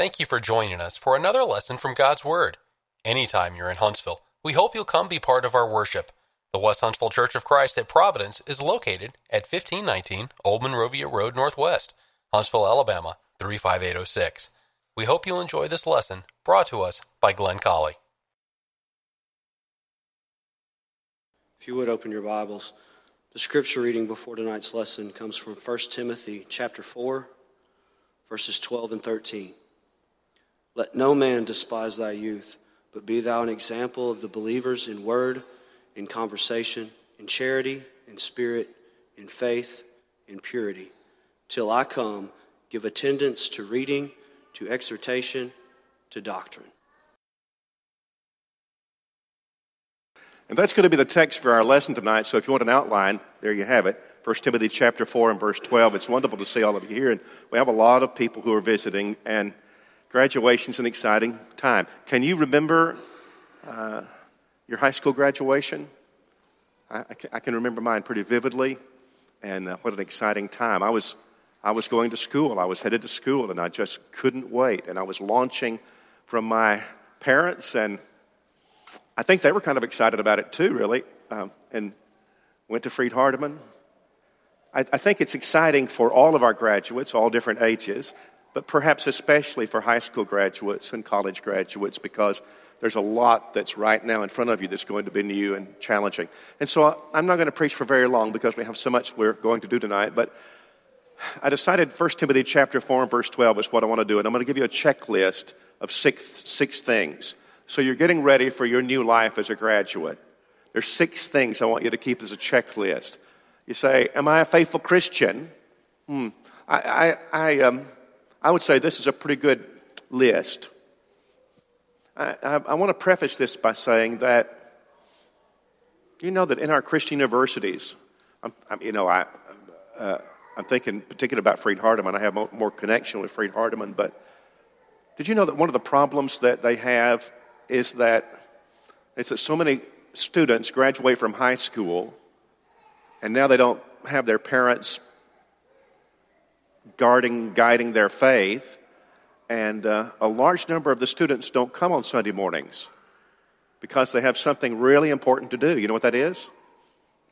Thank you for joining us for another lesson from God's Word. Anytime you're in Huntsville, we hope you'll come be part of our worship. The West Huntsville Church of Christ at Providence is located at 1519 Old Monrovia Road Northwest, Huntsville, Alabama 35806. We hope you'll enjoy this lesson brought to us by Glenn Colley. If you would open your Bibles, the scripture reading before tonight's lesson comes from 1 Timothy chapter 4, verses 12 and 13. Let no man despise thy youth, but be thou an example of the believers in word, in conversation, in charity, in spirit, in faith, in purity. Till I come, give attendance to reading, to exhortation, to doctrine. And that's going to be the text for our lesson tonight. So if you want an outline, there you have it. 1 Timothy chapter 4 and verse 12. It's wonderful to see all of you here. And we have a lot of people who are visiting. And Graduation's an exciting time. Can you remember uh, your high school graduation? I, I, can remember mine pretty vividly, and uh, what an exciting time. I was, I was going to school, I was headed to school, and I just couldn't wait. And I was launching from my parents, and I think they were kind of excited about it too, really. Um, and went to Freed Hardeman. I, I think it's exciting for all of our graduates, all different ages but perhaps especially for high school graduates and college graduates because there's a lot that's right now in front of you that's going to be new and challenging. And so I'm not going to preach for very long because we have so much we're going to do tonight, but I decided 1 Timothy chapter 4 and verse 12 is what I want to do, and I'm going to give you a checklist of six, six things. So you're getting ready for your new life as a graduate. There's six things I want you to keep as a checklist. You say, Am I a faithful Christian? Hmm. I, I, I um, I would say this is a pretty good list. I, I, I want to preface this by saying that you know that in our Christian universities, I'm, I'm you know, I, uh, I'm thinking particularly about Freed Hardeman. I have more, connection with Freed Hardeman, but did you know that one of the problems that they have is that it's that so many students graduate from high school and now they don't have their parents guarding, guiding their faith. And uh, a large number of the students don't come on Sunday mornings because they have something really important to do. You know what that is?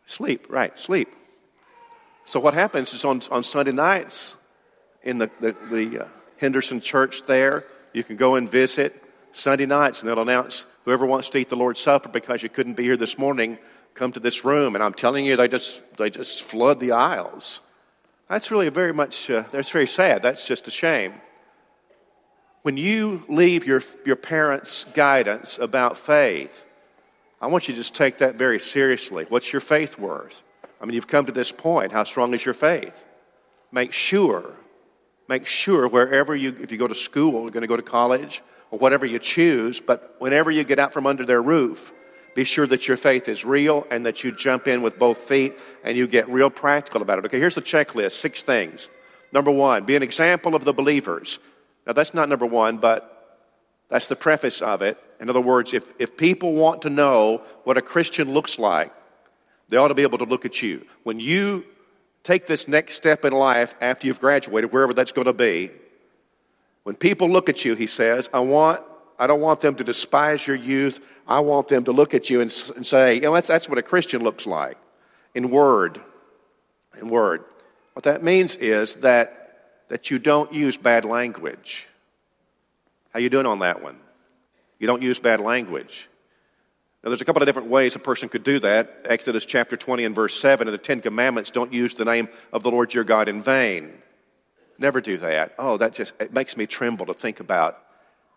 Sleep, right, sleep. So what happens is on, on Sunday nights in the, the, the uh, Henderson church there, you can go and visit Sunday nights and they'll announce whoever wants to eat the Lord's Supper because you couldn't be here this morning, come to this room. And I'm telling you, they just, they just flood the aisles. That's really very much, uh, that's very sad. That's just a shame. When you leave your, your parents' guidance about faith, I want you to just take that very seriously. What's your faith worth? I mean, you've come to this point. How strong is your faith? Make sure, make sure wherever you, if you go to school, you're going to go to college, or whatever you choose, but whenever you get out from under their roof, be sure that your faith is real and that you jump in with both feet and you get real practical about it. Okay, here's the checklist six things. Number one, be an example of the believers. Now, that's not number one, but that's the preface of it. In other words, if, if people want to know what a Christian looks like, they ought to be able to look at you. When you take this next step in life after you've graduated, wherever that's going to be, when people look at you, he says, I want I don't want them to despise your youth. I want them to look at you and, and say, you know, that's, that's what a Christian looks like in word. In word. What that means is that, that you don't use bad language. How you doing on that one? You don't use bad language. Now, there's a couple of different ways a person could do that. Exodus chapter 20 and verse 7 of the Ten Commandments don't use the name of the Lord your God in vain. Never do that. Oh, that just it makes me tremble to think about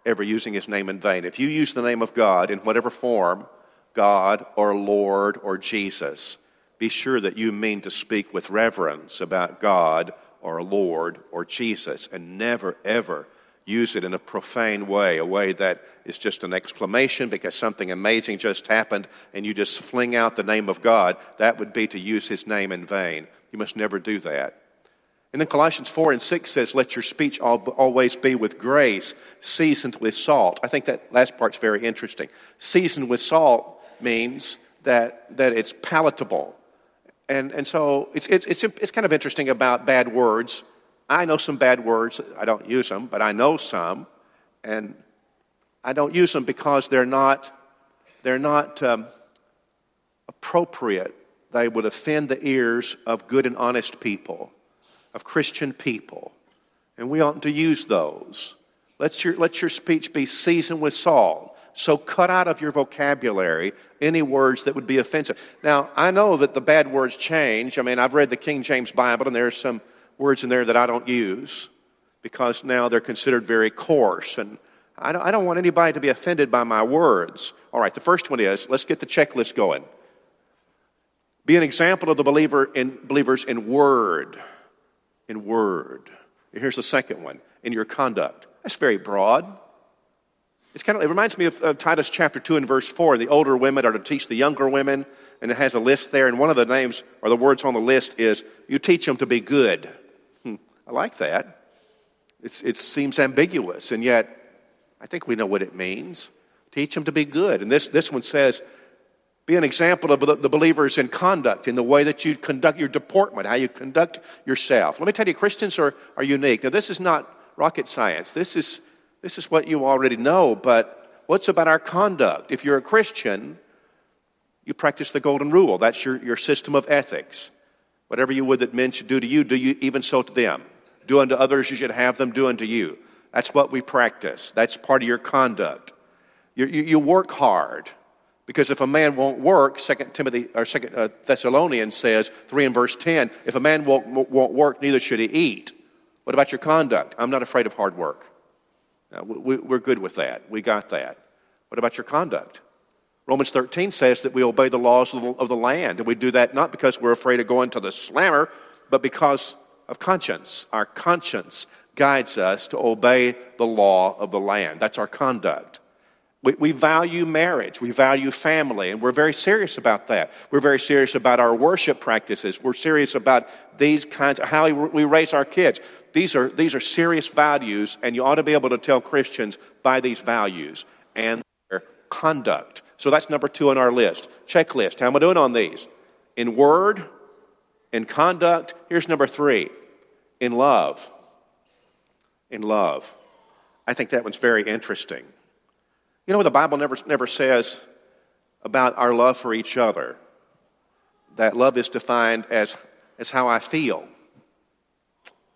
ever using his name in vain. If you use the name of God in whatever form, God or Lord or Jesus, be sure that you mean to speak with reverence about God or Lord or Jesus and never, ever use it in a profane way, a way that is just an exclamation because something amazing just happened and you just fling out the name of God. That would be to use his name in vain. You must never do that. And then Colossians 4 and 6 says, Let your speech always be with grace, seasoned with salt. I think that last part's very interesting. Seasoned with salt means that, that it's palatable. And, and so it's, it's, it's, it's kind of interesting about bad words. I know some bad words. I don't use them, but I know some. And I don't use them because they're not, they're not um, appropriate. They would offend the ears of good and honest people, of Christian people. And we oughtn't to use those. Let your, let your speech be seasoned with salt. So cut out of your vocabulary any words that would be offensive. Now, I know that the bad words change. I mean, I've read the King James Bible, and there are some words in there that I don't use because now they're considered very coarse. And I don't, I don't want anybody to be offended by my words. All right, the first one is let's get the checklist going. Be an example of the believer in, believers in word. In word. Here's the second one in your conduct. That's very broad. It's kind of, it reminds me of, of, Titus chapter 2 and verse 4. The older women are to teach the younger women, and it has a list there. And one of the names or the words on the list is, You teach them to be good. Hmm, I like that. It's, it seems ambiguous, and yet I think we know what it means. Teach them to be good. And this, this one says, Be an example of the, believers in conduct, in the way that you conduct your deportment, how you conduct yourself. Let me tell you, Christians are, are unique. Now, this is not rocket science. This is this is what you already know, but what's about our conduct? If you're a Christian, you practice the golden rule. That's your, your system of ethics. Whatever you would that men should do to you, do you even so to them. Do unto others you should have them do unto you. That's what we practice. That's part of your conduct. You, you, you work hard. Because if a man won't work, Second Timothy or Second uh, Thessalonians says three and verse ten, if a man won't, won't work, neither should he eat. What about your conduct? I'm not afraid of hard work. Uh, we, we're good with that. We got that. What about your conduct? Romans 13 says that we obey the laws of the, of the land, and we do that not because we're afraid of going to the slammer, but because of conscience. Our conscience guides us to obey the law of the land. That's our conduct. We, we, value marriage. We value family, and we're very serious about that. We're very serious about our worship practices. We're serious about these kinds of how we raise our kids. These are, these are serious values, and you ought to be able to tell Christians by these values and their conduct. So that's number two on our list. Checklist. How am I doing on these? In word, in conduct. Here's number three in love. In love. I think that one's very interesting. You know what the Bible never, never says about our love for each other? That love is defined as, as how I feel.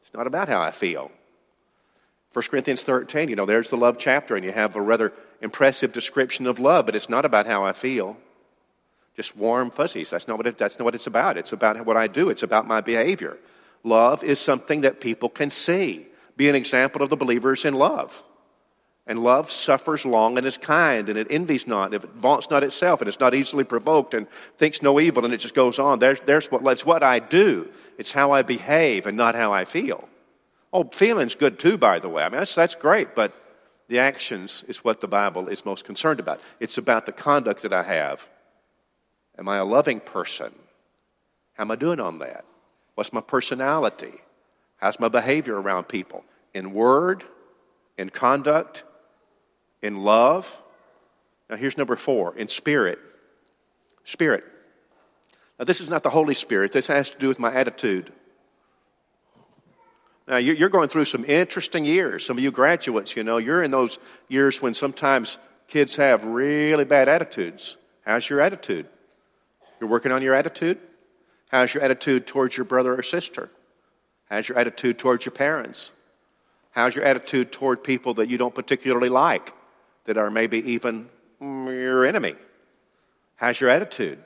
It's not about how I feel. 1 Corinthians 13, you know, there's the love chapter, and you have a rather impressive description of love, but it's not about how I feel. Just warm fuzzies. That's not what, it, that's not what it's about. It's about what I do, it's about my behavior. Love is something that people can see. Be an example of the believers in love. And love suffers long and is kind, and it envies not, if it vaunts not itself, and it's not easily provoked, and thinks no evil, and it just goes on. There's, there's what, it's what I do. It's how I behave and not how I feel. Oh, feeling's good too, by the way. I mean, that's, that's great, but the actions is what the Bible is most concerned about. It's about the conduct that I have. Am I a loving person? How am I doing on that? What's my personality? How's my behavior around people? In word, in conduct, in love. Now, here's number four in spirit. Spirit. Now, this is not the Holy Spirit, this has to do with my attitude. Now, you're going through some interesting years. Some of you graduates, you know, you're in those years when sometimes kids have really bad attitudes. How's your attitude? You're working on your attitude? How's your attitude towards your brother or sister? How's your attitude towards your parents? How's your attitude toward people that you don't particularly like? That are maybe even your enemy? How's your attitude?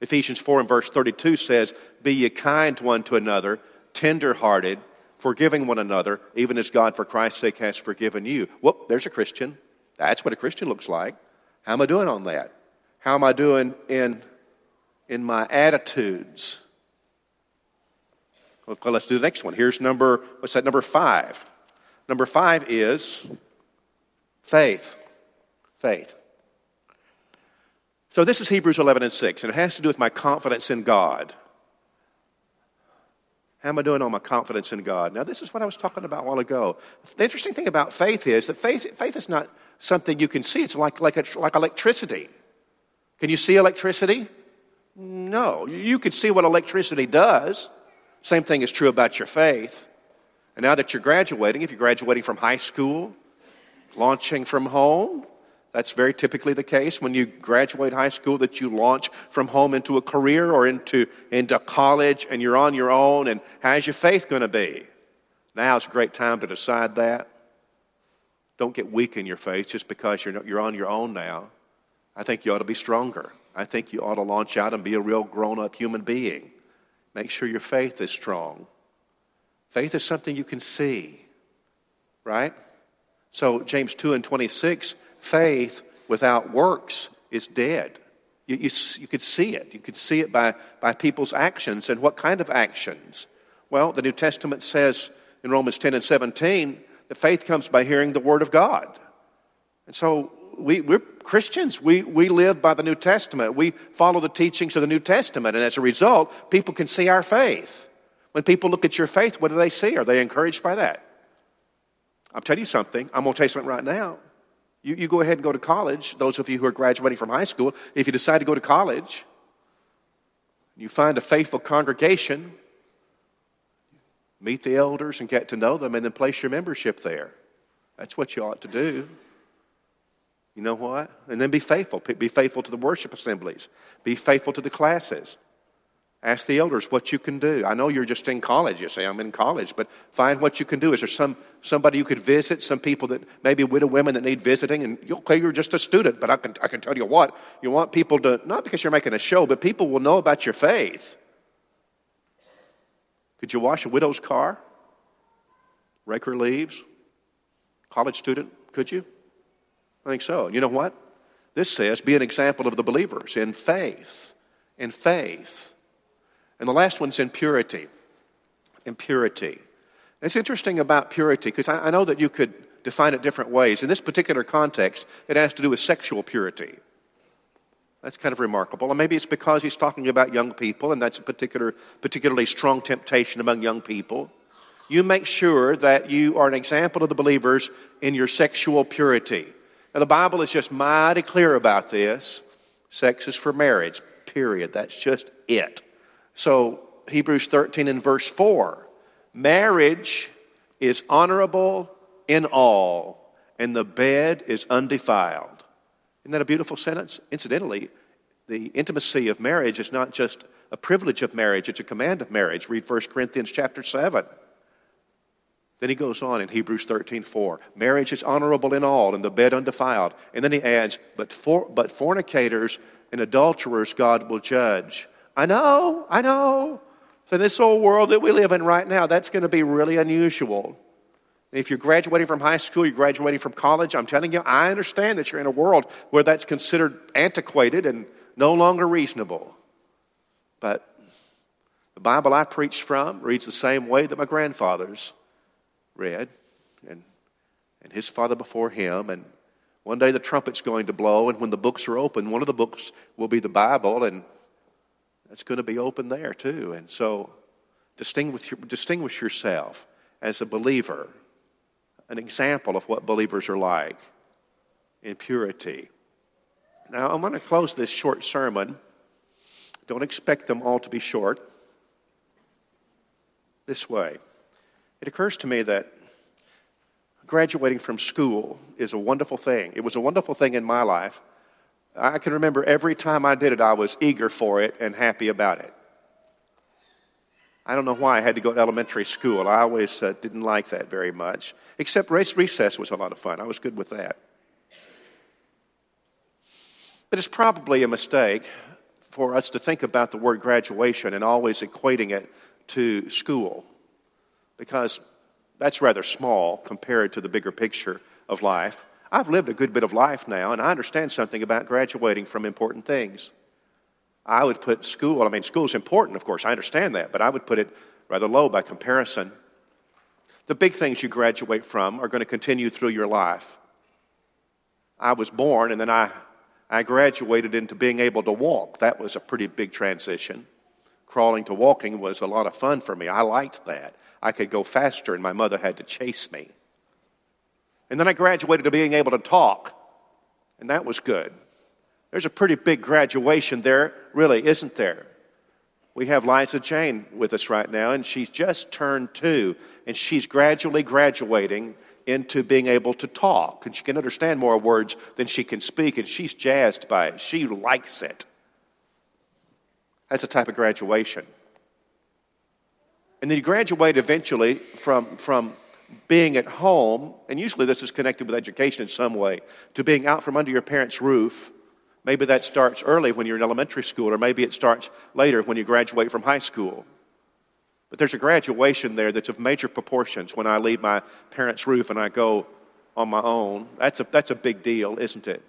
Ephesians 4 and verse 32 says, Be ye kind one to another, tender hearted, forgiving one another, even as God for Christ's sake has forgiven you. Whoop, there's a Christian. That's what a Christian looks like. How am I doing on that? How am I doing in, in my attitudes? Well, let's do the next one. Here's number, what's that, number five? Number five is Faith. Faith. So this is Hebrews 11 and 6, and it has to do with my confidence in God. How am I doing on my confidence in God? Now, this is what I was talking about a while ago. The interesting thing about faith is that faith, faith is not something you can see. It's like, like, a, like electricity. Can you see electricity? No. You can see what electricity does. Same thing is true about your faith. And now that you're graduating, if you're graduating from high school, launching from home. That's very typically the case when you graduate high school that you launch from home into a career or into, into college and you're on your own. And how's your faith going to be? Now is a great time to decide that. Don't get weak in your faith just because you're, you're on your own now. I think you ought to be stronger. I think you ought to launch out and be a real grown up human being. Make sure your faith is strong. Faith is something you can see, right? So, James 2 and 26 faith without works is dead. You, you, you, could see it. You could see it by, by people's actions. And what kind of actions? Well, the New Testament says in Romans 10 and 17 that faith comes by hearing the Word of God. And so we, we're Christians. We, we live by the New Testament. We follow the teachings of the New Testament. And as a result, people can see our faith. When people look at your faith, what do they see? Are they encouraged by that? I'll tell you something. I'm going to tell you something right now. You, you go ahead and go to college. Those of you who are graduating from high school, if you decide to go to college, you find a faithful congregation, meet the elders and get to know them, and then place your membership there. That's what you ought to do. You know what? And then be faithful. Be faithful to the worship assemblies. Be faithful to the classes. Ask the elders what you can do. I know you're just in college. You say, I'm in college, but find what you can do. Is there some, somebody you could visit? Some people that, maybe widow women that need visiting? And okay, you're just a student, but I can, I can tell you what, you want people to, not because you're making a show, but people will know about your faith. Could you wash a widow's car? Rake her leaves? College student, could you? I think so. You know what? This says, be an example of the believers in faith. In faith. And the last one's impurity. Impurity. It's interesting about purity because I, I know that you could define it different ways. In this particular context, it has to do with sexual purity. That's kind of remarkable. And maybe it's because he's talking about young people, and that's a particular, particularly strong temptation among young people. You make sure that you are an example of the believers in your sexual purity. Now, the Bible is just mighty clear about this. Sex is for marriage, period. That's just it. So, Hebrews 13 and verse 4 marriage is honorable in all, and the bed is undefiled. Isn't that a beautiful sentence? Incidentally, the intimacy of marriage is not just a privilege of marriage, it's a command of marriage. Read 1 Corinthians chapter 7. Then he goes on in Hebrews 13, 4. Marriage is honorable in all, and the bed undefiled. And then he adds, but, for, but fornicators and adulterers God will judge. I know, I know. So, this old world that we live in right now, that's going to be really unusual. If you're graduating from high school, you're graduating from college, I'm telling you, I understand that you're in a world where that's considered antiquated and no longer reasonable. But the Bible I preach from reads the same way that my grandfathers read, and, and his father before him. And one day the trumpet's going to blow, and when the books are open, one of the books will be the Bible, and it's going to be open there too. And so distinguish, distinguish yourself as a believer, an example of what believers are like in purity. Now, I'm going to close this short sermon. Don't expect them all to be short. This way. It occurs to me that graduating from school is a wonderful thing. It was a wonderful thing in my life. I can remember every time I did it, I was eager for it and happy about it. I don't know why I had to go to elementary school. I always uh, didn't like that very much. Except race recess was a lot of fun. I was good with that. But it's probably a mistake for us to think about the word graduation and always equating it to school because that's rather small compared to the bigger picture of life. I've lived a good bit of life now, and I understand something about graduating from important things. I would put school, I mean, school's important, of course, I understand that, but I would put it rather low by comparison. The big things you graduate from are going to continue through your life. I was born, and then I, I graduated into being able to walk. That was a pretty big transition. Crawling to walking was a lot of fun for me. I liked that. I could go faster, and my mother had to chase me. And then I graduated to being able to talk, and that was good. There's a pretty big graduation there, really, isn't there? We have Liza Jane with us right now, and she's just turned two, and she's gradually graduating into being able to talk. And she can understand more words than she can speak, and she's jazzed by it. She likes it. That's a type of graduation. And then you graduate eventually from, from being at home, and usually this is connected with education in some way, to being out from under your parents' roof. Maybe that starts early when you're in elementary school, or maybe it starts later when you graduate from high school. But there's a graduation there that's of major proportions when I leave my parents' roof and I go on my own. That's a, that's a big deal, isn't it?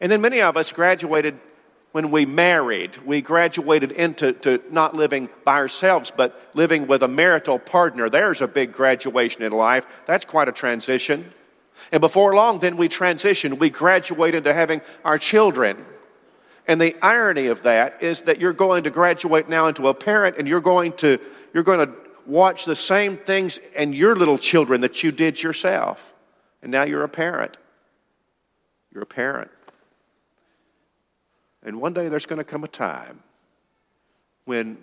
And then many of us graduated when we married. We graduated into to not living by ourselves, but living with a marital partner. There's a big graduation in life. That's quite a transition. And before long, then we transition. We graduate into having our children. And the irony of that is that you're going to graduate now into a parent and you're going to, you're going to watch the same things in your little children that you did yourself. And now you're a parent. You're a parent. And one day there's going to come a time when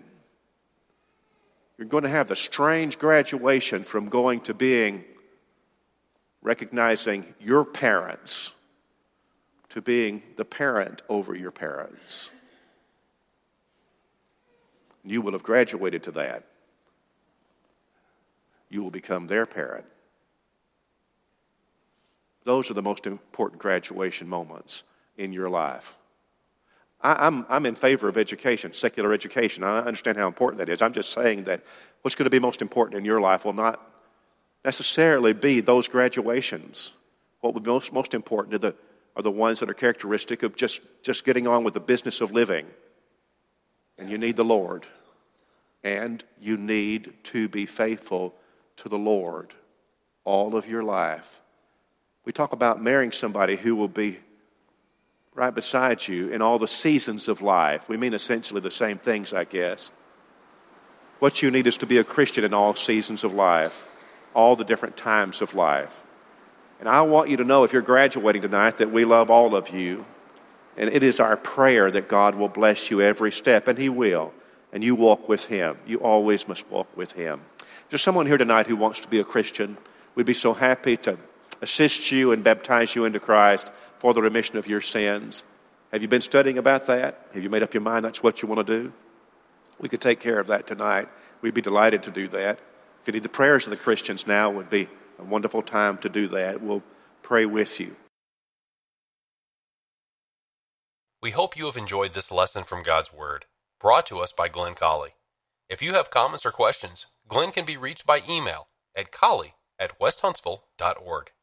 you're going to have the strange graduation from going to being recognizing your parents to being the parent over your parents. You will have graduated to that. You will become their parent. Those are the most important graduation moments in your life. I, am I'm, I'm in favor of education, secular education. I understand how important that is. I'm just saying that what's going to be most important in your life will not necessarily be those graduations. What will be most, most important are the, are the ones that are characteristic of just, just getting on with the business of living. And you need the Lord. And you need to be faithful to the Lord all of your life. We talk about marrying somebody who will be right beside you in all the seasons of life. We mean essentially the same things, I guess. What you need is to be a Christian in all seasons of life, all the different times of life. And I want you to know if you're graduating tonight that we love all of you. And it is our prayer that God will bless you every step, and He will. And you walk with Him. You always must walk with Him. There's someone here tonight who wants to be a Christian. We'd be so happy to assist you and baptize you into Christ for the remission of your sins. Have you been studying about that? Have you made up your mind that's what you want to do? We could take care of that tonight. We'd be delighted to do that. If you need the prayers of the Christians now, would be a wonderful time to do that. We'll pray with you. We hope you have enjoyed this lesson from God's Word, brought to us by Glenn Colley. If you have comments or questions, Glenn can be reached by email at colley at westhuntsville.org.